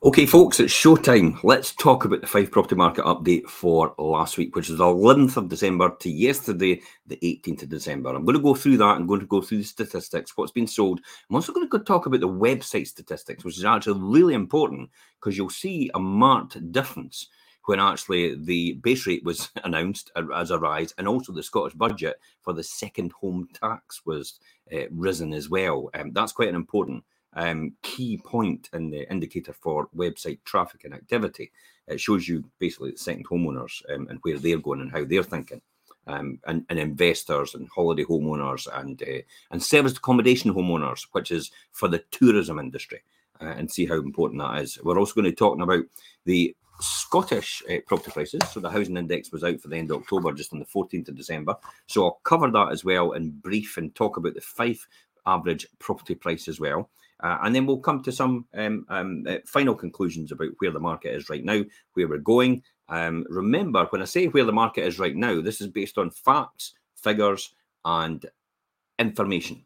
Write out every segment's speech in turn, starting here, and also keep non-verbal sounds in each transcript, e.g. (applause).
Okay, folks, it's showtime. Let's talk about the Fife property market update for last week, which is the 11th of December to yesterday, the 18th of December. I'm going to go through that. I'm going to go through the statistics, what's been sold. I'm also going to talk about the website statistics, which is actually really important because you'll see a marked difference when actually the base rate was (laughs) announced as a rise, and also the Scottish budget for the second home tax was uh, risen as well. Um, that's quite an important um, key point in the indicator for website traffic and activity. It shows you basically the second homeowners um, and where they're going and how they're thinking. Um, and, and, investors and holiday homeowners and uh, and service accommodation homeowners, which is for the tourism industry, uh, and see how important that is. We're also going to be talking about the Scottish uh, property prices. So the housing index was out for the end of October, just on the 14th of December. So I'll cover that as well in brief and talk about the Fife average property price as well. Uh, and then we'll come to some um, um, uh, final conclusions about where the market is right now, where we're going. Um, remember, when I say where the market is right now, this is based on facts, figures, and information.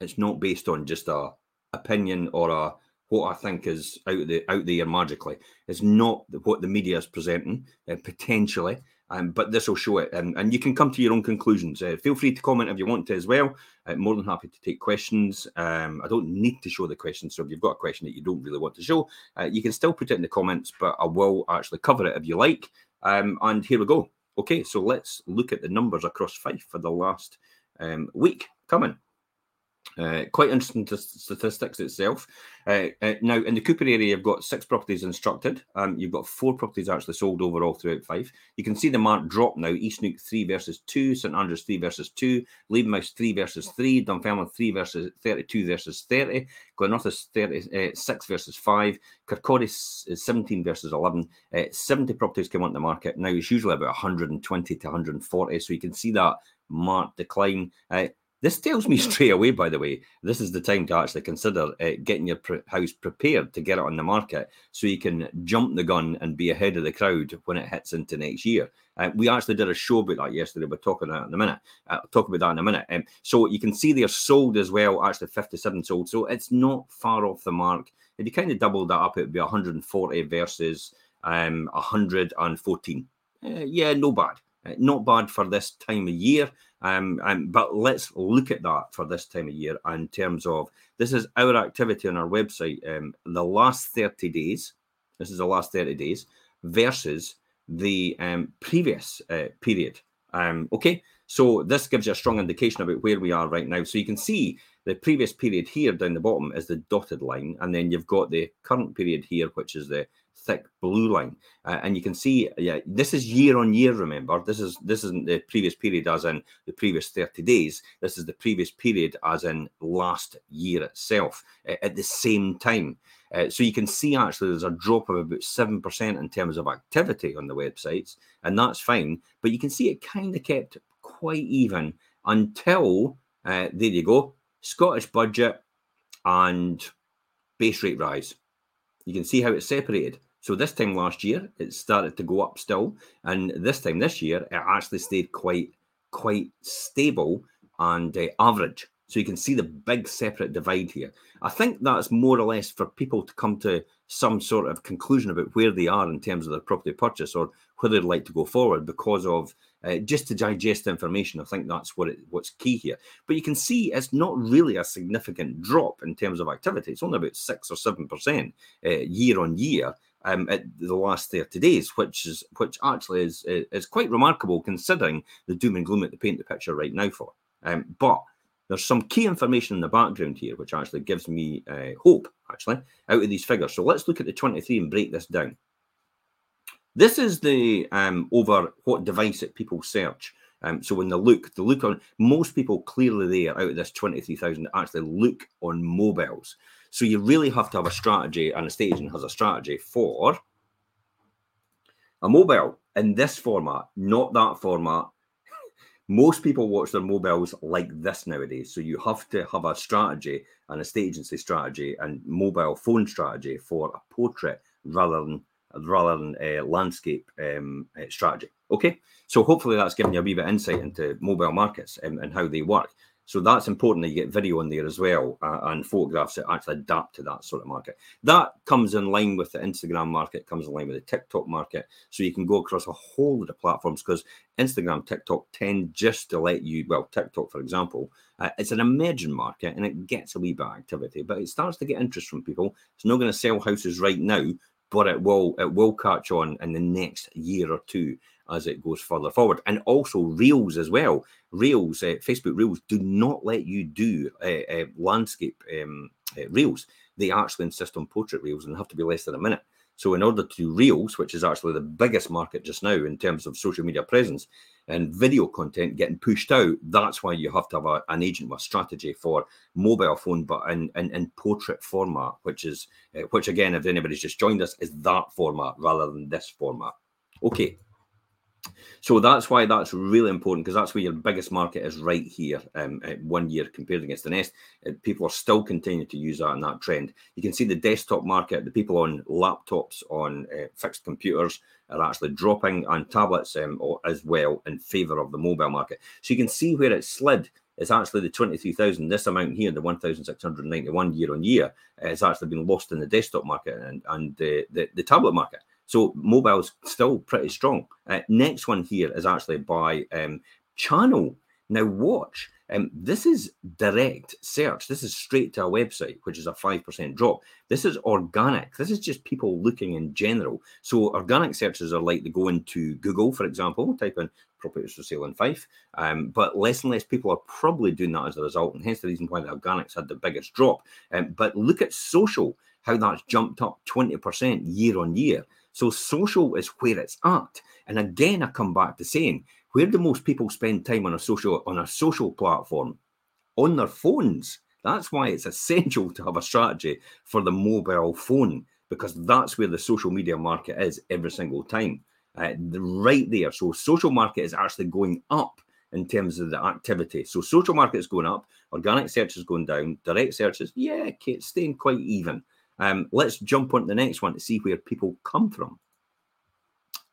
It's not based on just a opinion or a what I think is out there out there magically. It's not what the media is presenting uh, potentially. Um, but this will show it, and, and you can come to your own conclusions. Uh, feel free to comment if you want to as well. I'm more than happy to take questions. Um, I don't need to show the questions, so if you've got a question that you don't really want to show, uh, you can still put it in the comments, but I will actually cover it if you like. Um, and here we go. Okay, so let's look at the numbers across Fife for the last um, week coming. Uh, quite interesting statistics itself. Uh, uh, now, in the Cupar area, you've got six properties instructed. Um, you've got four properties actually sold overall throughout Fife. You can see the mark drop now. East Neuk 3 versus 2, St Andrews 3 versus 2, Levenmouth 3 versus 3, Dunfermline 3 versus 32 versus 30, Glenrothes is 36 versus 5, Kirkcaldy is 17 versus 11. Uh, 70 properties came on the market. Now, it's usually about 120 to 140, so you can see that marked decline. Uh, this tells me (laughs) straight away, by the way, this is the time to actually consider uh, getting your pre- house prepared to get it on the market so you can jump the gun and be ahead of the crowd when it hits into next year. Uh, we actually did a show about that yesterday. We're talking about that in a minute. Uh, I'll talk about that in a minute. Um, so you can see they're sold as well, actually 57 sold. So it's not far off the mark. If you kind of double that up, it would be 140 versus um, 114. Uh, yeah, no bad. Uh, not bad for this time of year. Um, but let's look at that for this time of year in terms of this is our activity on our website. Um, the last 30 days, this is the last 30 days versus the um, previous uh, period. Um, okay, so this gives you a strong indication about where we are right now. So you can see the previous period here down the bottom is the dotted line, and then you've got the current period here, which is the thick blue line, uh, and you can see, yeah, this is year on year. Remember, this is this isn't the previous period as in the previous thirty days. This is the previous period as in last year itself uh, at the same time. Uh, so you can see actually there's a drop of about seven percent in terms of activity on the websites, and that's fine. But you can see it kind of kept quite even until uh, there you go, Scottish budget and base rate rise. You can see how it's separated. So this time last year, it started to go up still, and this time this year, it actually stayed quite quite stable and uh, average. So you can see the big separate divide here. I think that's more or less for people to come to some sort of conclusion about where they are in terms of their property purchase or whether they'd like to go forward because of uh, just to digest information. I think that's what it, what's key here. But you can see it's not really a significant drop in terms of activity. It's only about six or seven percent uh, year on year. Um, at the last 30 days, which is which actually is is quite remarkable considering the doom and gloom that they paint the picture right now for. Um, but there's some key information in the background here, which actually gives me uh, hope, actually, out of these figures. So let's look at the 23 and break this down. This is the um, over what device that people search. Um, so when they look, they look on most people clearly there out of this 23,000 actually look on mobiles. So you really have to have a strategy, and a station has a strategy for a mobile in this format, not that format. (laughs) Most people watch their mobiles like this nowadays. So you have to have a strategy and a state agency strategy and mobile phone strategy for a portrait rather than rather than a landscape um, strategy. Okay, so hopefully that's given you a wee bit of insight into mobile markets and, and how they work. So that's important that you get video in there as well uh, and photographs that actually adapt to that sort of market. That comes in line with the Instagram market, comes in line with the TikTok market. So you can go across a whole lot of platforms because Instagram, TikTok tend just to let you, well, TikTok, for example, uh, it's an emerging market and it gets a wee bit of activity, but it starts to get interest from people. It's not going to sell houses right now, but it will it will catch on in the next year or two as it goes further forward. And also Reels as well. Reels, uh, Facebook Reels do not let you do uh, uh, landscape um, uh, Reels. They actually insist on portrait Reels and have to be less than a minute. So, in order to do Reels, which is actually the biggest market just now in terms of social media presence and video content getting pushed out, that's why you have to have a, an agent with strategy for mobile phone, but in, in, in portrait format, which is, uh, which again, if anybody's just joined us, is that format rather than this format. Okay, so that's why that's really important because that's where your biggest market is right here. Um, one year compared against the next, uh, people are still continuing to use that and that trend. You can see the desktop market, the people on laptops, on uh, fixed computers are actually dropping, and tablets um, as well in favour of the mobile market. So you can see where it slid it's actually the 23,000, this amount here, the 1,691 year on year, has actually been lost in the desktop market and, and the, the, the tablet market. So mobile's still pretty strong. Uh, next one here is actually by um, Channel. Now watch. Um, this is direct search. This is straight to a website, which is a 5% drop. This is organic. This is just people looking in general. So organic searches are like they go into Google, for example, type in properties for sale in Fife. Um, but less and less people are probably doing that as a result. And hence the reason why the organics had the biggest drop. Um, but look at social, how that's jumped up 20% year on year. So social is where it's at. And again, I come back to saying, where do most people spend time on a social on a social platform? On their phones. That's why it's essential to have a strategy for the mobile phone because that's where the social media market is every single time. Uh, right there. So social market is actually going up in terms of the activity. So social market is going up, organic search is going down, direct searches, yeah, it's staying quite even. Um, let's jump on to the next one to see where people come from.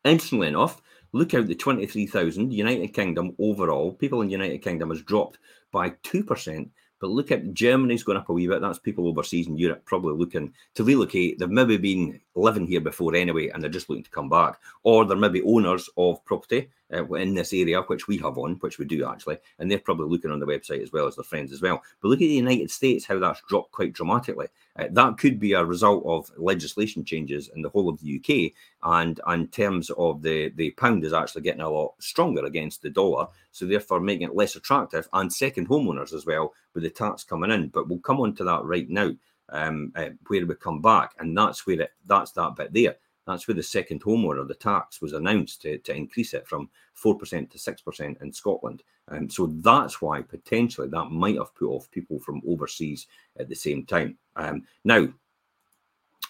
Interestingly enough, look out the 23,000 United Kingdom overall. People in United Kingdom has dropped by 2%. But look at Germany's going up a wee bit. That's people overseas in Europe probably looking to relocate. They've maybe been living here before anyway, and they're just looking to come back. Or they're maybe owners of property uh, in this area, which we have on, which we do actually, and they're probably looking on the website as well as their friends as well. But look at the United States, how that's dropped quite dramatically. Uh, that could be a result of legislation changes in the whole of the UK, and in terms of the the pound is actually getting a lot stronger against the dollar, so therefore making it less attractive, and second homeowners as well with the tax coming in. But we'll come on to that right now. Um, uh, where we come back, and that's where it that's that bit there. That's where the second homeowner, the tax, was announced to, to increase it from 4% to 6% in Scotland. And so that's why potentially that might have put off people from overseas at the same time. Um, now,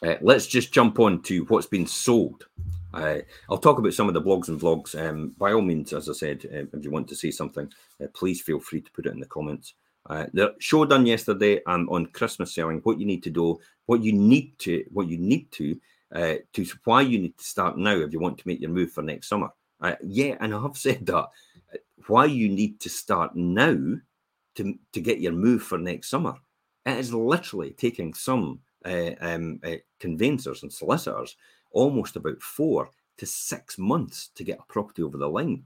uh, let's just jump on to what's been sold. Uh, I'll talk about some of the blogs and vlogs. Um, by all means, as I said, uh, if you want to say something, uh, please feel free to put it in the comments. Uh, the show done yesterday um, on Christmas selling. What you need to do, what you need to, what you need to uh, to why you need to start now if you want to make your move for next summer. Uh, yeah, and I have (laughs) said that why you need to start now to to get your move for next summer. It is literally taking some uh, um, uh, conveyancers and solicitors almost about four to six months to get a property over the line.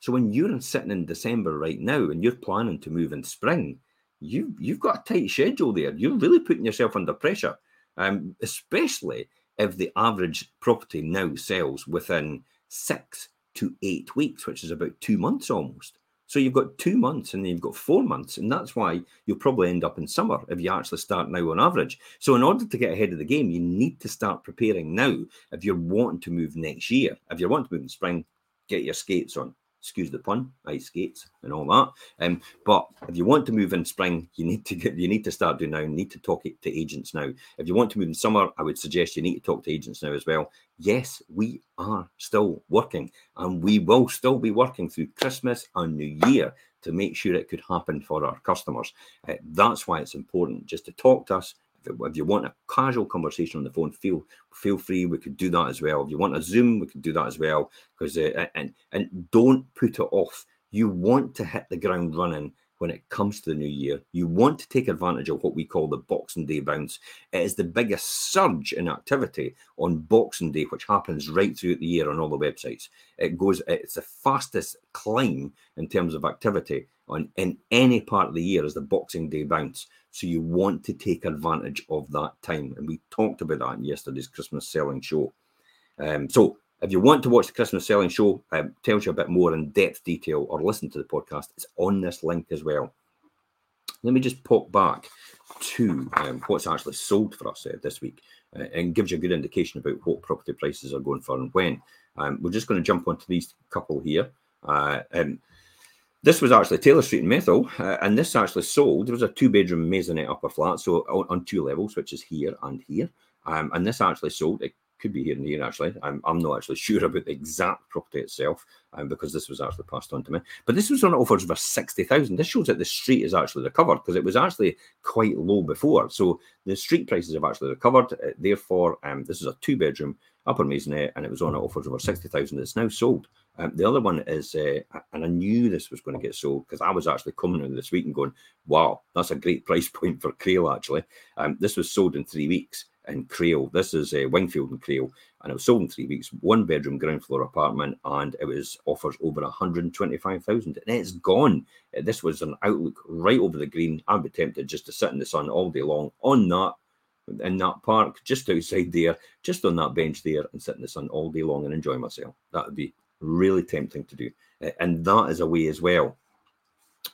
So when you're sitting in December right now and you're planning to move in spring, you you've got a tight schedule there. You're really putting yourself under pressure, um, especially if the average property now sells within six to eight weeks, which is about two months almost. So you've got two months and then you've got four months. And that's why you'll probably end up in summer if you actually start now on average. So, in order to get ahead of the game, you need to start preparing now if you're wanting to move next year. If you're wanting to move in spring, get your skates on excuse the pun, ice skates and all that. Um, but if you want to move in spring, you need to get you need to start doing now. You need to talk it to agents now. If you want to move in summer, I would suggest you need to talk to agents now as well. Yes, we are still working, and we will still be working through Christmas and New Year to make sure it could happen for our customers. Uh, that's why it's important just to talk to us if you want a casual conversation on the phone, feel feel free. We could do that as well. If you want a Zoom, we could do that as well. Because uh, and and don't put it off. You want to hit the ground running when it comes to the new year. You want to take advantage of what we call the Boxing Day bounce. It is the biggest surge in activity on Boxing Day, which happens right throughout the year on all the websites. It goes, it's the fastest climb in terms of activity on in any part of the year as the Boxing Day bounce. So you want to take advantage of that time. And we talked about that in yesterday's Christmas selling show. Um, so if you want to watch the Christmas selling show, um, tells you a bit more in depth detail, or listen to the podcast, it's on this link as well. Let me just pop back to um, what's actually sold for us uh, this week uh, and gives you a good indication about what property prices are going for and when. Um, we're just going to jump onto these couple here. Uh, um, this was actually Taylor Street in Methil, uh, and this actually sold. It was a two bedroom maisonette upper flat, so on, on, two levels, which is here and here. Um, and this actually sold. It could be here and here actually. I'm, I'm not actually (laughs) sure about the exact property itself um, because this was actually passed on to me. But this was on offers for 60,000. This shows that the street is actually recovered because it was actually quite low before. So the street prices have actually recovered. Uh, therefore, um, this is a two bedroom upper Maisonette and it was on offers over 60,000. It's now sold. Um, the other one is, uh, and I knew this was going to get sold because I was actually coming in this week and going, wow, that's a great (laughs) price point for Crail actually. Um, this was sold in three weeks in Crail. This is uh, Wingfield and Crail, and it was sold in three weeks. One bedroom ground floor apartment, and it was offers over 125,000, and it's gone. Uh, this was an outlook right over the green. I'd be tempted just to sit in the sun all day long on that in that park, just outside there, just on that bench there, and sit in the sun all day long and enjoy myself. That would be really tempting to do, and that is a way as well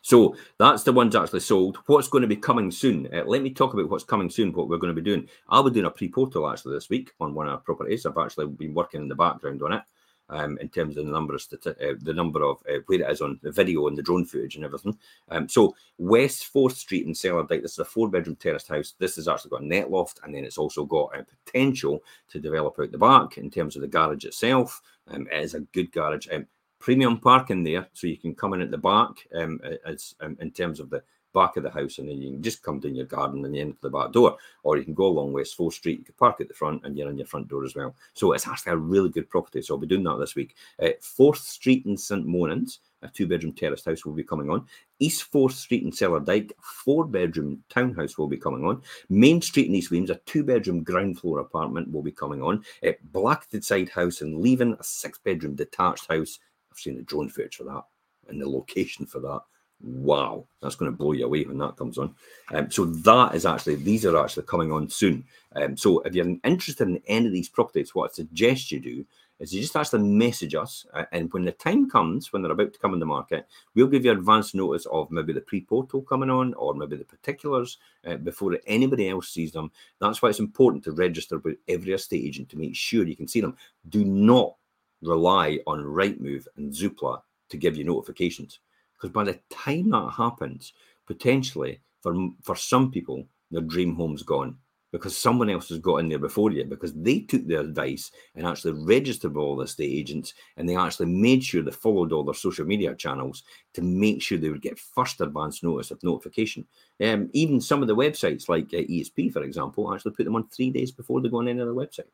so that's the ones actually sold. What's going to be coming soon? Uh, let me talk about what's coming soon, what we're going to be doing. I'll be doing a pre-portal actually this week on one of our properties. I've actually been working in the background on it um, in terms of the number of uh, the number of uh, where it is on the video and the drone footage and everything. Um, so West Forth Street in Cellardyke. This is a four-bedroom terraced house. This has actually got a net loft, and then it's also got a potential to develop out the back in terms of the garage itself. Um, it is a good garage. Um, premium parking there, so you can come in at the back um, as um, in terms of the back of the house, and then you can just come down your garden and then into the back door, or you can go along West Forth Street. You can park at the front, and you're on your front door as well. So it's actually a really good property. So I'll be doing that this week. Uh, Forth Street in St Monans. A two bedroom terraced house will be coming on. East Forth Street in Cellardyke, four bedroom townhouse will be coming on. Main Street in East Wemyss, a two bedroom ground floor apartment will be coming on. Uh, Blackheath Side House in Leven, a six bedroom detached house I've seen the drone footage for that and the location for that. Wow, that's going to blow you away when that comes on. Um, so that is actually these are actually coming on soon. Um, so if you're interested in any of these properties, what I suggest you do is you just actually message us, uh, and when the time comes when they're about to come in the market, we'll give you advance notice of maybe the pre-portal coming on, or maybe the particulars uh, before anybody else sees them. That's why it's important to register with every estate agent to make sure you can see them. Do not rely on Rightmove and Zoopla to give you notifications. Because by the time that happens, potentially for for some people, their dream home's gone because someone else has got in there before you because they took their advice and actually registered with all the estate agents and they actually made sure they followed all their social media channels to make sure they would get first advance notice of notification. Um, even some of the websites like uh, EXP, for example, actually put them on three days before they go on any other website.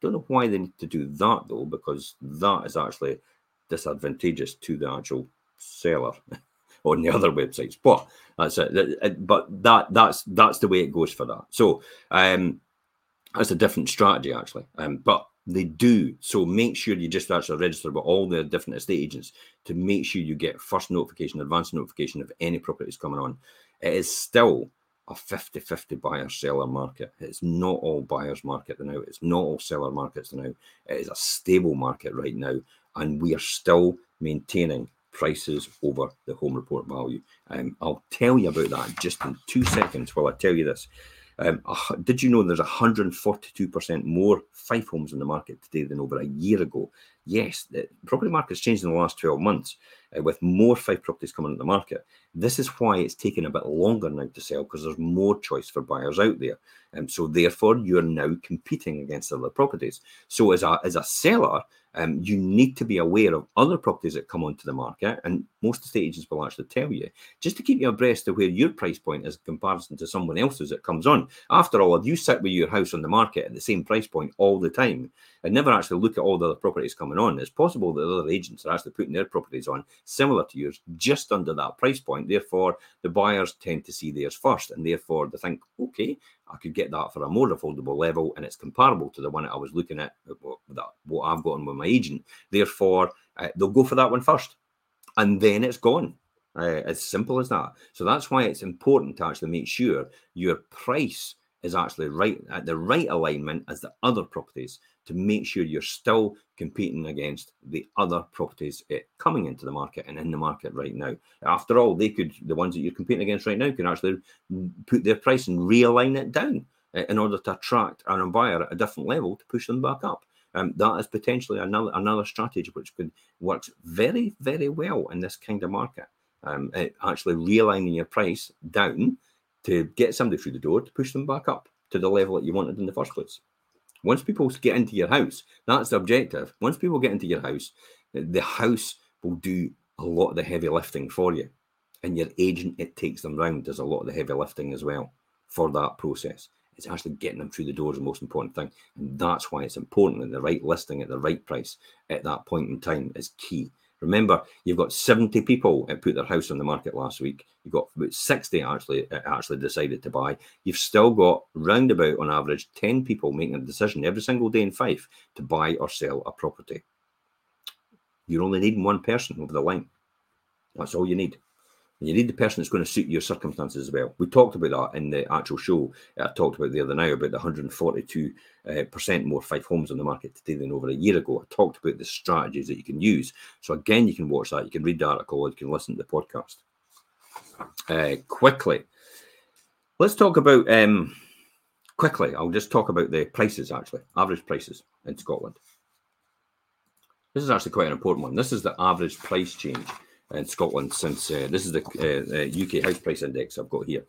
Don't know why they need to do that though, because that is actually disadvantageous to the actual seller (laughs) on the other websites. But that's it. But that that's that's the way it goes for that. So um, that's a different strategy actually. Um, but they do. So make sure you just actually register with all the different estate agents to make sure you get first notification, advance notification of any properties coming on. It is still a 50 50 buyer seller market. It's not all buyers market now. It's not all seller markets now. It is a stable market right now. And we are still maintaining prices over the home report value. Um, I'll tell you about that just in two seconds while I tell you this. Um, uh, did you know there's 142% more Fife homes in the market today than over a year ago? Yes, the property market's changed in the last 12 months uh, with more Fife properties coming on the market. This is why it's taking a bit longer now to sell because there's more choice for buyers out there. And so therefore you're now competing against other properties. So as a as a seller, Um, you need to be aware of other properties that come onto the market, and most estate agents will actually tell you just to keep you abreast of where your price point is in comparison to someone else's that comes on. After all, if you sit with your house on the market at the same price point all the time and never actually look at all the other properties coming on, it's possible that other agents are actually putting their properties on similar to yours just under that price point. Therefore, the buyers tend to see theirs first, and therefore they think, okay, I could get that for a more affordable level, and it's comparable to the one that I was looking at, that what I've gotten with my agent. Therefore, uh, they'll go for that one first, and then it's gone. Uh, as simple as that. So that's why it's important to actually make sure your price is actually right at the right alignment as the other properties to make sure you're still competing against the other properties uh, coming into the market and in the market right now. After all, they could the ones that you're competing against right now can actually put their price and realign it down uh, in order to attract an buyer at a different level to push them back up. Um, that is potentially another another strategy which could works very very well in this kind of market. Um, actually realigning your price down to get somebody through the door to push them back up to the level that you wanted in the first place. Once people get into your house, that's the objective. Once people get into your house, eh, the house will do a lot of the heavy lifting for you. And your agent, it takes them round, does a lot of the heavy lifting as well for that process. It's actually getting them through the door is the most important thing. And that's why it's important that the right listing at the right price at that point in time is key. Remember, you've got 70 people that put their house on the market last week. You've got about 60 actually uh, actually decided to buy. You've still got roundabout on average 10 people making a decision every single day in Fife to buy or sell a property. You're only needing one person over the line. That's all you need. And you need the person that's going to suit your circumstances as well. We talked about that in the actual show. I talked about the other night about the 142 uh, percent more Fife homes on the market today than over a year ago. I talked about the strategies that you can use. So again, you can watch that. You can read the article. Or you can listen to the podcast. Uh, quickly, let's talk about um, quickly. I'll just talk about the prices actually, average prices in Scotland. This is actually quite an important one. This is the average price change in Scotland since uh, this is the uh, UK house price index I've got here.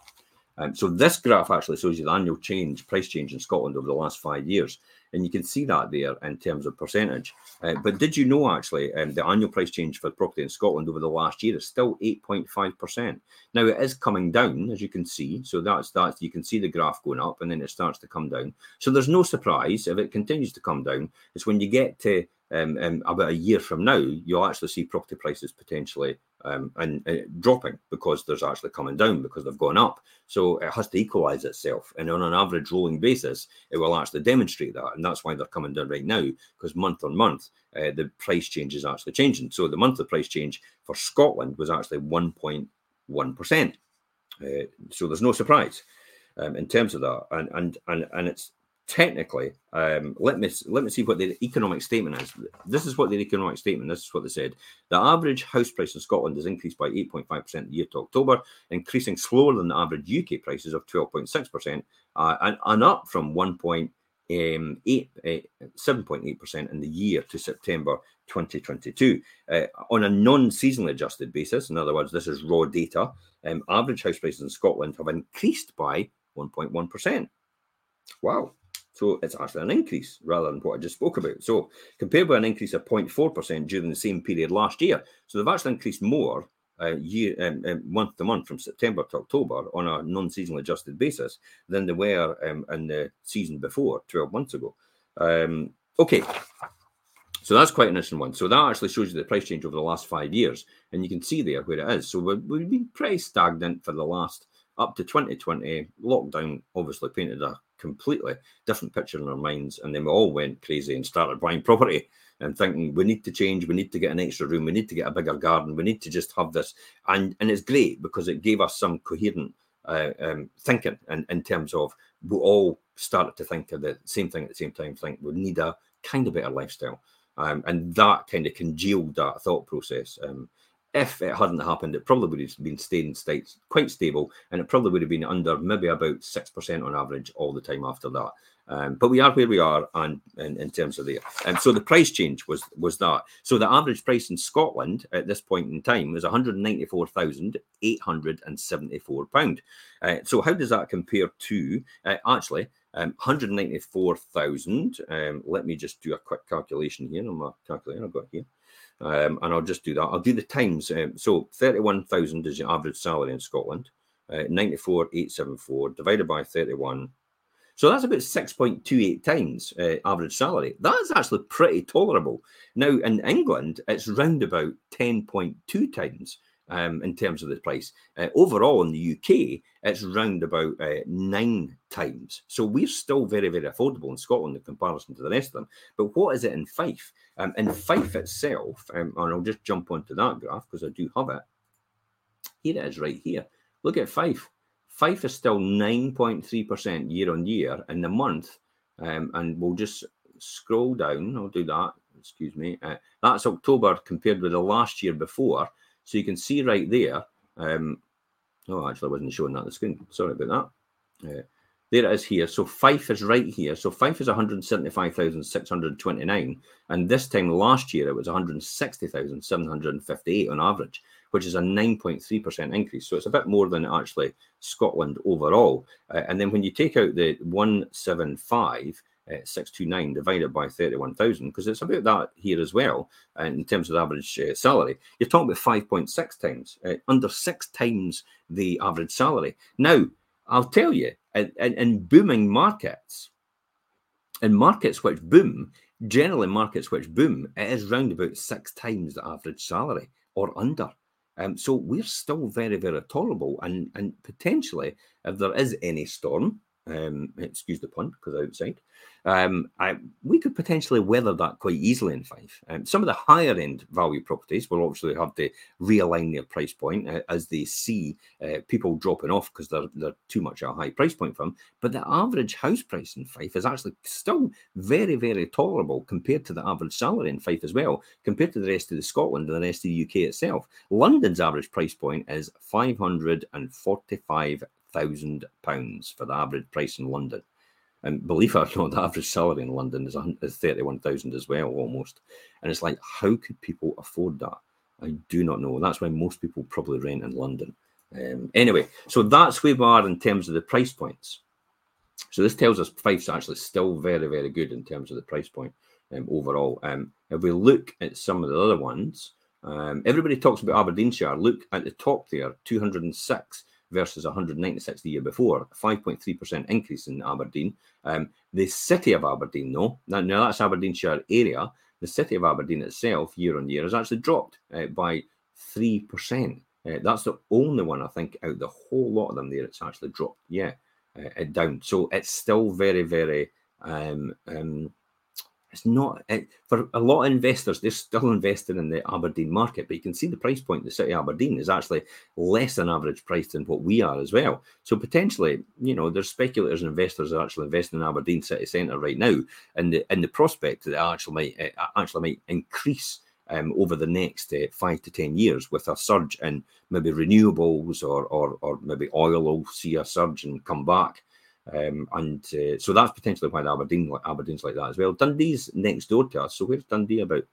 Um, so this graph actually shows you the annual change, price change in Scotland over the last five years, and you can see that there in terms of percentage. Uh, but did you know actually um, the annual price change for property in Scotland over the last year is still 8.5 percent? Now it is coming down, as you can see. So that's that you can see the graph going up, and then it starts to come down. So there's no surprise if it continues to come down. It's when you get to um, um, about a year from now, you'll actually see property prices potentially um, and uh, dropping because there's actually coming down because they've gone up. So it has to equalize itself. And on an average rolling basis, it will actually demonstrate that. And that's why they're coming down right now because month on month, uh, the price change is actually changing. So the monthly price change for Scotland was actually 1.1%. Uh, so there's no surprise um, in terms of that. And, and, and, and it's technically, um, let me let me see what the economic statement is. This is what the economic statement. This is what they said. The average house price in Scotland has increased by 8.5 percent year to October, increasing slower than the average UK prices of 12.6 percent, uh, and, and up from 1.8 um, 7.8 uh, percent in the year to September 2022. Uh, on a non-seasonally adjusted basis, in other words, this is raw data. Um, average house prices in Scotland have increased by 1.1 percent. Wow. So it's actually an increase rather than what I just spoke about. So compared with an increase of 0.4% during the same period last year. So they've actually increased more uh, year um, um, month to month from September to October on a non-seasonal adjusted basis than they were um, in the season before, 12 months ago. Um, okay. So that's quite an interesting one. So that actually shows you the price change over the last five years, and you can see there where it is. So we've, we've been pretty stagnant for the last up to 2020. Lockdown obviously painted a completely different picture in our minds. And then we all went crazy and started buying property and thinking we need to change, we need to get an extra room, we need to get a bigger garden, we need to just have this. And and it's great because it gave us some coherent uh, um, thinking in, in terms of we all started to think of the same thing at the same time, think we need a kind of better lifestyle. Um, and that kind of congealed that thought process. Um, if it hadn't happened, it probably would have been staying states quite stable, and it probably would have been under maybe about six percent on average all the time after that. Um, but we are where we are, and in, in terms of there, and um, so the price change was was that. So the average price in Scotland at this point in time is one hundred ninety four thousand eight hundred and seventy four pound. Uh, so how does that compare to uh, actually? Um, 194,000. Um, let me just do a quick calculation here on my calculator I've got here. Um, and I'll just do that. I'll do the times. Um, so 31,000 is the average salary in Scotland. Uh, 94,874 divided by 31. So that's about 6.28 times uh, average salary. That's actually pretty tolerable. Now, in England, it's round about 10.2 times um, in terms of the price. Uh, overall, in the UK, it's round about uh, nine times. So we're still very, very affordable in Scotland in comparison to the rest of them. But what is it in Fife? Um, in Fife itself, um, and I'll just jump onto that graph because I do have it. Here it is right here. Look at Fife. Fife is still 9.3% year on year in the month. Um, and we'll just scroll down. I'll do that. Excuse me. Uh, that's October compared with the last year before. So you can see right there. Um, oh, actually, I wasn't showing that on the screen. Sorry about that. Uh, there it is here. So Fife is right here. So Fife is 175,629. And this time last year, it was 160,758 on average, which is a 9.3% increase. So it's a bit more than actually Scotland overall. Uh, and then when you take out the 175, uh, 629 divided by 31,000, because it's about that here as well uh, in terms of average uh, salary. You're talking about 5.6 times, uh, under six times the average salary. Now, I'll tell you, in, in, in booming markets, in markets which boom, generally markets which boom, it is round about six times the average salary or under. Um, so we're still very, very tolerable, and and potentially, if there is any storm, um, excuse the pun, because outside, um, I, we could potentially weather that quite easily in Fife. Um, some of the higher end value properties will obviously have to realign their price point uh, as they see uh, people dropping off because they're, they're too much at a high price point for them. But the average house price in Fife is actually still very, very tolerable compared to the average salary in Fife as well, compared to the rest of the Scotland and the rest of the UK itself. London's average price point is 545,000 pounds for the average price in London. And believe it or not, the average salary in London is, is 31,000 as well, almost. And it's like, how could people afford that? I do not know. That's why most people probably rent in London. Um, anyway, so that's where we are in terms of the price points. So this tells us Fife's actually still very, very good in terms of the price point um, overall. Um, if we look at some of the other ones, um, everybody talks about Aberdeenshire. Look at the top there, 206 versus 196 the year before, 5.3% increase in Aberdeen. Um, the city of Aberdeen, though, now, now, that's Aberdeenshire area, the city of Aberdeen itself, year on year, has actually dropped uh, by 3%. Uh, that's the only one, I think, out the whole lot of them there, it's actually dropped, yeah, uh, down. So it's still very, very um, um, it's not it, for a lot of investors. They're still investing in the Aberdeen market, but you can see the price point. The city of Aberdeen is actually less than average price than what we are as well. So potentially, you know, there's speculators and investors are actually investing in Aberdeen city centre right now, and the in the prospect that actually might uh, actually might increase. Um, over the next uh, five to ten years, with a surge in maybe renewables or or, or maybe oil will see a surge and come back. Um, and uh, so that's potentially why Aberdeen Aberdeen's like that as well. Dundee's next door to us. So where's Dundee about?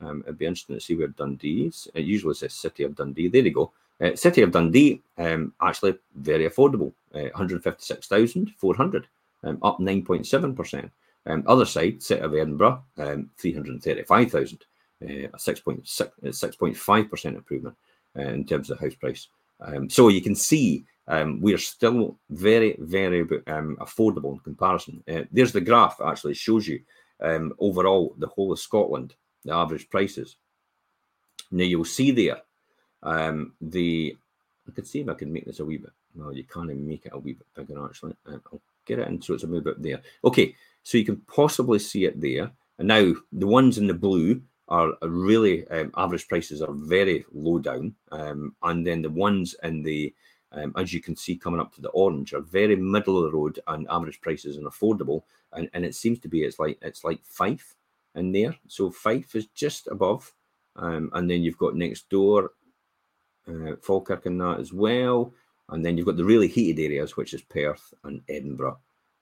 Um, it'd be interesting to see where Dundee is. It usually says City of Dundee. There you go. Uh, City of Dundee, um, actually very affordable. Uh, 156,400, um, up 9.7%. Um, other side, City of Edinburgh, um, 335,000, uh, a 6.5% uh, improvement uh, in terms of house price. Um, so you can see um, we are still very, very um, affordable in comparison. Uh, there's the graph actually shows you um, overall the whole of Scotland, the average prices. Now you'll see there um, the. I could see if I can make this a wee bit. No, you can't even make it a wee bit bigger actually. Uh, I'll get it in so it's a wee bit there. Okay, so you can possibly see it there. And now the ones in the blue are really um, average prices are very low down, um, and then the ones in the um, as you can see coming up to the orange, are very middle of the road and average prices and affordable. And, and it seems to be it's like it's like Fife in there. So Fife is just above, um, and then you've got next door uh, Falkirk in that as well. And then you've got the really heated areas, which is Perth and Edinburgh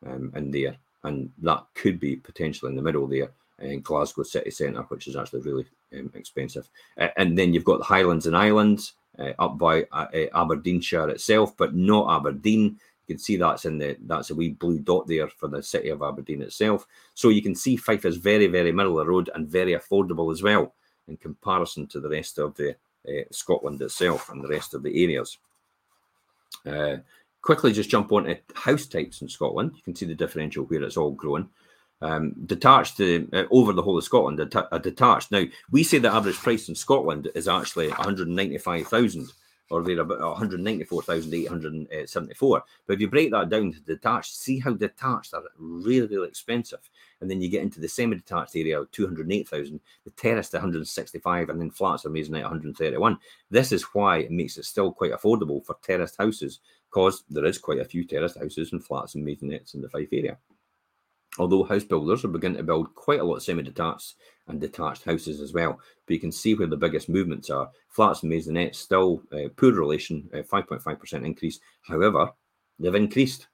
um, in there. And that could be potentially in the middle there in Glasgow city centre, which is actually really um, expensive. Uh, and then you've got the Highlands and Islands, uh, up by uh, uh, Aberdeenshire itself, but not Aberdeen. You can see that's in the that's a wee blue dot there for the city of Aberdeen itself. So you can see Fife is very, very middle of the road and very affordable as well in comparison to the rest of the uh, Scotland itself and the rest of the areas. Uh, quickly, just jump on to house types in Scotland. You can see the differential where it's all growing. Um, detached uh, over the whole of Scotland, a, detached. Now we say the average price in Scotland is actually 195,000 or they're about 194,874. But if you break that down to detached, see how detached are really, really expensive. And then you get into the semi-detached area, 208,000, the terrace 165, and then flats are amazing at 131. This is why it makes it still quite affordable for terraced houses, because there is quite a few terraced houses and flats and maisonettes in the Fife area. Although house builders are beginning to build quite a lot of semi-detached and detached houses as well. But you can see where the biggest movements are. Flats and maisonettes still uh, poor relation, 5.5% uh, increase. However, they've increased.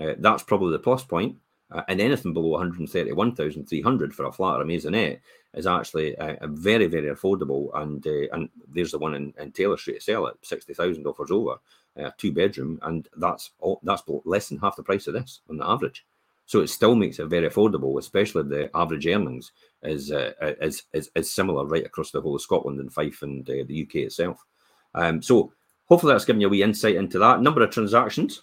Uh, that's probably the plus point. Uh, and anything below 131,300 for a flat or a maisonette is actually uh, very, very affordable. And uh, and there's the one in, in Taylor Street to sell at 60,000 offers over, a two bedroom, and that's all, that's less than half the price of this on the average. So it still makes it very affordable, especially the average earnings is uh, is, is, is similar right across the whole of Scotland and Fife and uh, the UK itself. Um, so hopefully that's given you a wee insight into that number of transactions.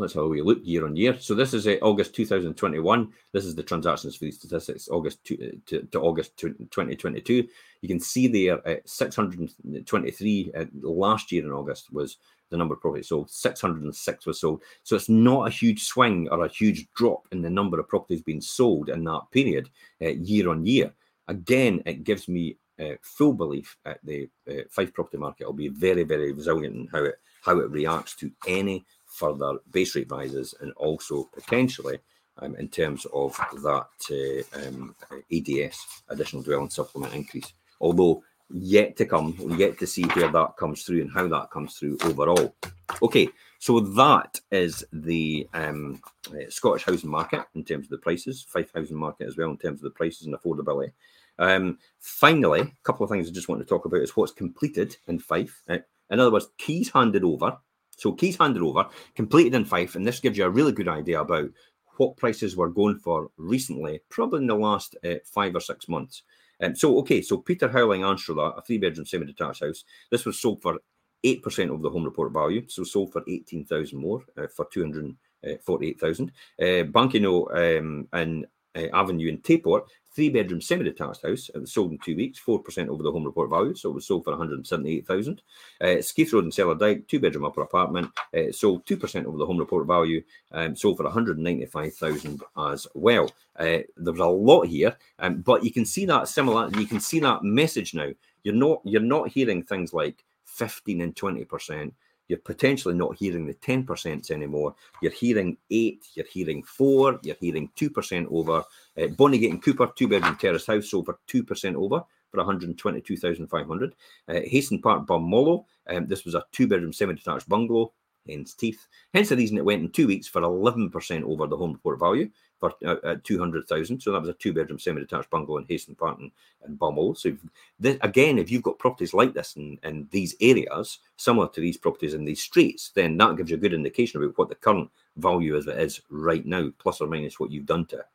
That's how we look year on year. So this is uh, August 2021. This is the transactions for these statistics, August to, uh, to, to August 2022. You can see there uh, 623 uh, last year in August was the number of properties sold. 606 were sold. So it's not a huge swing or a huge drop in the number of properties being sold in that period uh, year on year. Again, it gives me uh, full belief that the uh, Fife property market will be very, very resilient in how it how it reacts to any further base rate rises and also potentially um, in terms of that uh, um, ADS additional dwelling supplement increase. Although yet to come. we yet to see where that comes through and how that comes through overall. Okay, so that is the um, uh, Scottish housing market in terms of the prices, Fife housing market as well in terms of the prices and affordability. Um, finally, a couple of things I just want to talk about is what's completed in Fife. Uh, in other words, keys handed over. So keys handed over, completed in Fife, and this gives you a really good idea about what prices were going for recently, probably in the last uh, five or six months. Um, so, okay, so Peter Howling Anstruther, a three bedroom semi detached house, this was sold for 8% of the home report value, so sold for 18,000 more uh, for 248,000. Uh, Bankino um, and uh, Avenue in Tayport, three bedroom semi detached house. It was sold in two weeks, 4% over the home report value. So it was sold for 178000 uh, Skeith Road in Cellardyke, two bedroom upper apartment, uh, sold 2% over the home report value, um, sold for 195000 as well. Uh, there's a lot here, um, but you can see that similar, you can see that message now. You're not, you're not hearing things like 15 and 20% you're potentially not hearing the 10% anymore. You're hearing eight, you're hearing four, you're hearing 2% over. Uh, Bonnygate and Cupar, two bedroom terrace house, for 2% over for 122,500. Uh, Hasten Park, Balmullo, um, this was a two bedroom semi detached bungalow, hence teeth. Hence the reason it went in two weeks for 11% over the home report value for uh, 200,000. So that was a two bedroom semi detached bungalow in Hasten Park and, and. So this, again, if you've got properties like this in, in these areas, similar to these properties in these streets, then that gives you a good indication about what the current value is, is right now, plus or minus what you've done to it.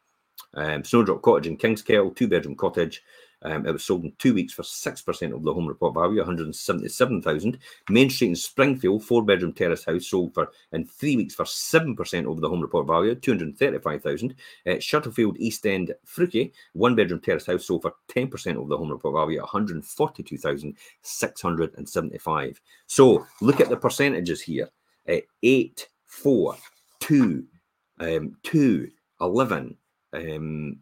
Um, Snowdrop Cottage in Kingskettle, two bedroom cottage, um, it was sold in two weeks for 6% of the home report value, 177,000. Main Street in Springfield, four bedroom terrace house, sold for in three weeks for 7% over the home report value, 235,000. Uh, Shuttlefield East End Freuchie, one bedroom terrace house, sold for 10% of the home report value, 142,675. So look at the percentages here uh, 8, 4, 2, um, 2, 11, um,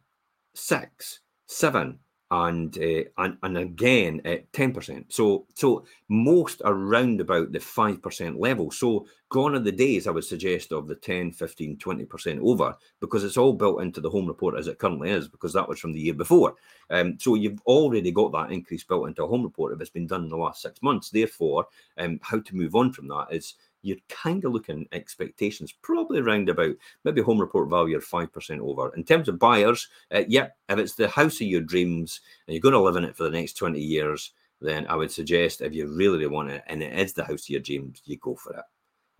6, 7, and uh, and and again at ten percent. So so most around about the five percent level. So gone are the days I would suggest of the 10, 15, 20 percent over because it's all built into the home report as it currently is because that was from the year before. Um, so you've already got that increase built into a home report if it's been done in the last six months. Therefore, um, how to move on from that is you're kind of looking expectations probably around about maybe home report value of 5% over. In terms of buyers, uh, yeah, if it's the house of your dreams and you're going to live in it for the next 20 years, then I would suggest if you really, want it and it is the house of your dreams, you go for it.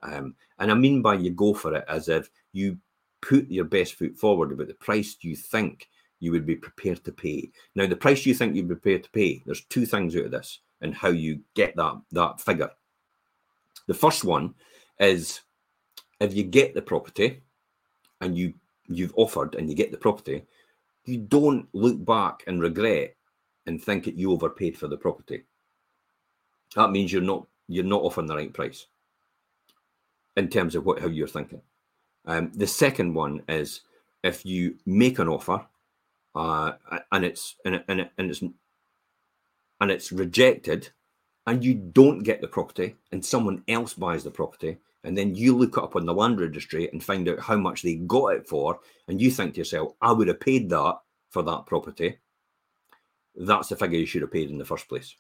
Um, and I mean by you go for it as if you put your best foot forward about the price you think you would be prepared to pay. Now, the price you think you'd be prepared to pay, there's two things out of this and how you get that, that figure. The first one is if you get the property and you you've offered and you get the property, you don't look back and regret and think that you overpaid for the property. That means you're not you're not offering the right price in terms of what how you're thinking. Um, the second one is if you make an offer uh, and it's and, it, and, it, and it's and it's rejected, and you don't get the property, and someone else buys the property, and then you look up on the land registry and find out how much they got it for, and you think to yourself, I would have paid that for that property. That's the figure you should have paid in the first place.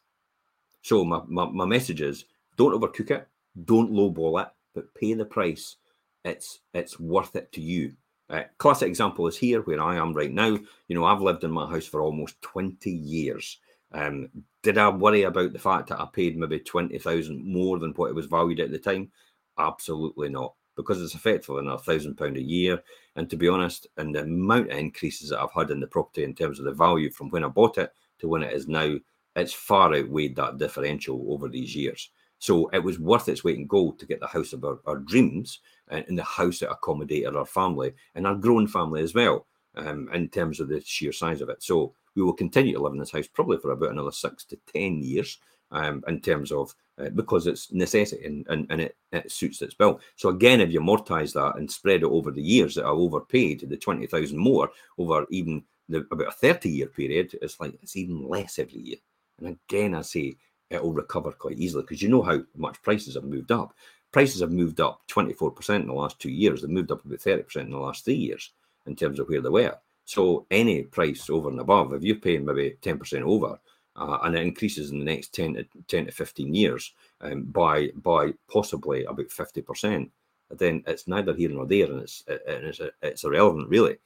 So my, my, my message is don't overcook it, don't lowball it, but pay the price. It's it's worth it to you. Uh, classic example is here where I am right now. You know, I've lived in my house for almost 20 years. Um, did I worry about the fact that I paid maybe 20,000 more than what it was valued at the time? Absolutely not, because it's effectively in a thousand pound a year. And to be honest, and the amount of increases that I've had in the property in terms of the value from when I bought it to when it is now, it's far outweighed that differential over these years. So it was worth its weight in gold to get the house of our, our dreams and, and, the house that accommodated our family and our growing family as well, um, in terms of the sheer size of it. So we will continue to live in this house probably for about another six to 10 years um, in terms of uh, because it's necessity and, and, and it, it, suits its bill. So again, if you amortize that and spread it over the years that I overpaid, the 20,000 more over even the, about a 30 year period, it's like it's even less every year. And again, I say it'll recover quite easily because you know how much prices have moved up. Prices have moved up 24% in the last two years. They've moved up about 30% in the last three years in terms of where they were. So any price over and above, if you're paying maybe 10% over, uh, and it increases in the next 10 to 10 to 15 years um, by by possibly about 50%, then it's neither here nor there, and it's and it's, it's irrelevant really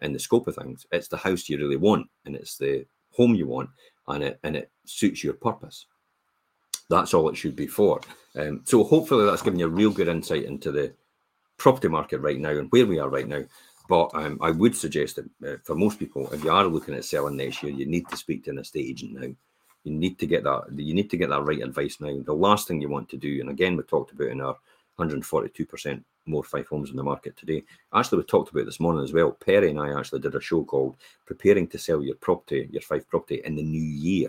in the scope of things. It's the house you really want, and it's the home you want, and it and it suits your purpose. That's all it should be for. Um, so hopefully that's given you a real good insight into the property market right now and where we are right now. But um, I would suggest that uh, for most people, if you are looking at selling next year, you need to speak to an estate agent now. You need to get that. You need to get that right advice now. The last thing you want to do, and again, we talked about in our 142% more Fife homes in the market today. Actually, we talked about this morning as well. Perry and I actually did a show called "Preparing to Sell Your Property, Your Fife Property in the New Year."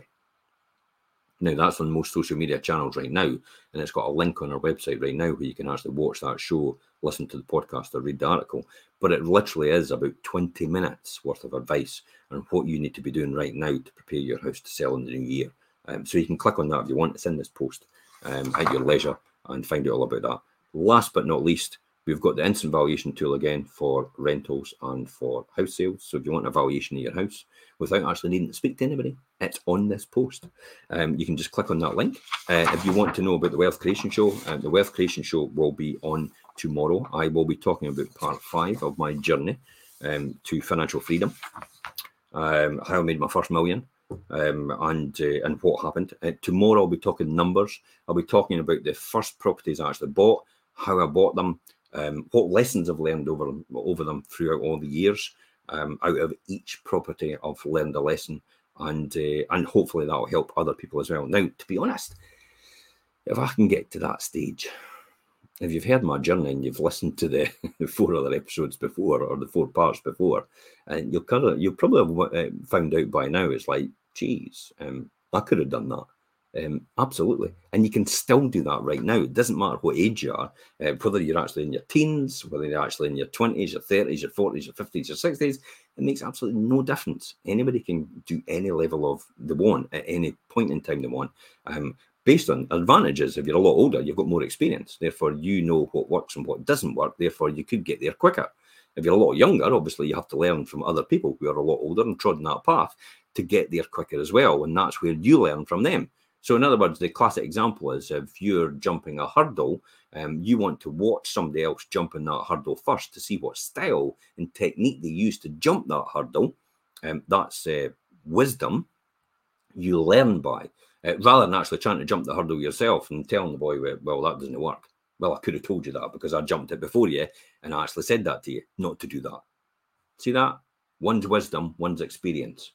Now, that's on most social media channels right now, and it's got a link on our website right now where you can actually watch that show, listen to the podcast, or read the article. But it literally is about 20 minutes worth of advice on what you need to be doing right now to prepare your house to sell in the new year. Um, so you can click on that if you want. It's in this post um, at your leisure and find out all about that. Last but not least, We've got the instant valuation tool again for rentals and for house sales. So if you want a valuation of your house without actually needing to speak to anybody, it's on this post. Um, you can just click on that link. Uh, if you want to know about the Wealth Creation Show, uh, the Wealth Creation Show will be on tomorrow. I will be talking about part five of my journey um, to financial freedom, um, how I made my first million, um, and uh, and what happened. Uh, tomorrow I'll be talking numbers. I'll be talking about the first properties I actually bought, how I bought them, um, what lessons I've learned over over them throughout all the years. Um, out of each property, I've learned a lesson, and uh, and hopefully that will help other people as well. Now, to be honest, if I can get to that stage, if you've heard my journey and you've listened to the, the (laughs) four other episodes before or the four parts before, and you'll kind of you'll probably have uh, found out by now. It's like, geez, um, I could have done that. Um, absolutely. And you can still do that right now. It doesn't matter what age you are, uh, whether you're actually in your teens, whether you're actually in your 20s, your 30s, your 40s, your 50s, your 60s. It makes absolutely no difference. Anybody can do any level of the one at any point in time they want. Um, based on advantages, if you're a lot older, you've got more experience. Therefore, you know what works and what doesn't work. Therefore, you could get there quicker. If you're a lot younger, obviously, you have to learn from other people who are a lot older and trodden that path to get there quicker as well. And that's where you learn from them. So, in other words, the classic example is if you're jumping a hurdle, um, you want to watch somebody else jumping that hurdle first to see what style and technique they use to jump that hurdle. Um, that's uh, wisdom you learn by, uh, rather than actually trying to jump the hurdle yourself and telling the boy, well, that doesn't work. Well, I could have told you that because I jumped it before you and I actually said that to you, not to do that. See that? One's wisdom, one's experience.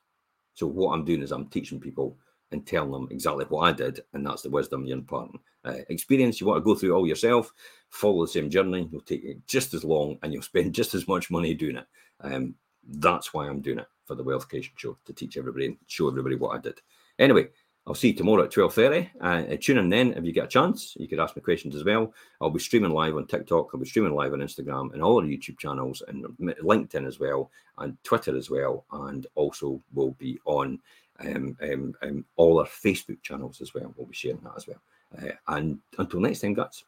So what I'm doing is I'm teaching people and telling them exactly what I did, and that's the wisdom you're imparting. Uh, experience you want to go through all yourself, follow the same journey. You'll take it just as long, and you'll spend (laughs) just as much money doing it. Um, that's why I'm doing it for the Wealth Creation Show to teach everybody and show everybody what I did. Anyway, I'll see you tomorrow at 12.30. Uh, tune in then if you get a chance. You could ask me questions as well. I'll be streaming live on TikTok. I'll be streaming live on Instagram and all our YouTube channels and LinkedIn as well and Twitter as well. And also will be on um, um, um, all our Facebook channels as well. We'll be sharing that as well. Uh, and until next time, guys,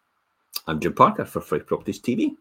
I'm Jim Parker for Fife Properties TV.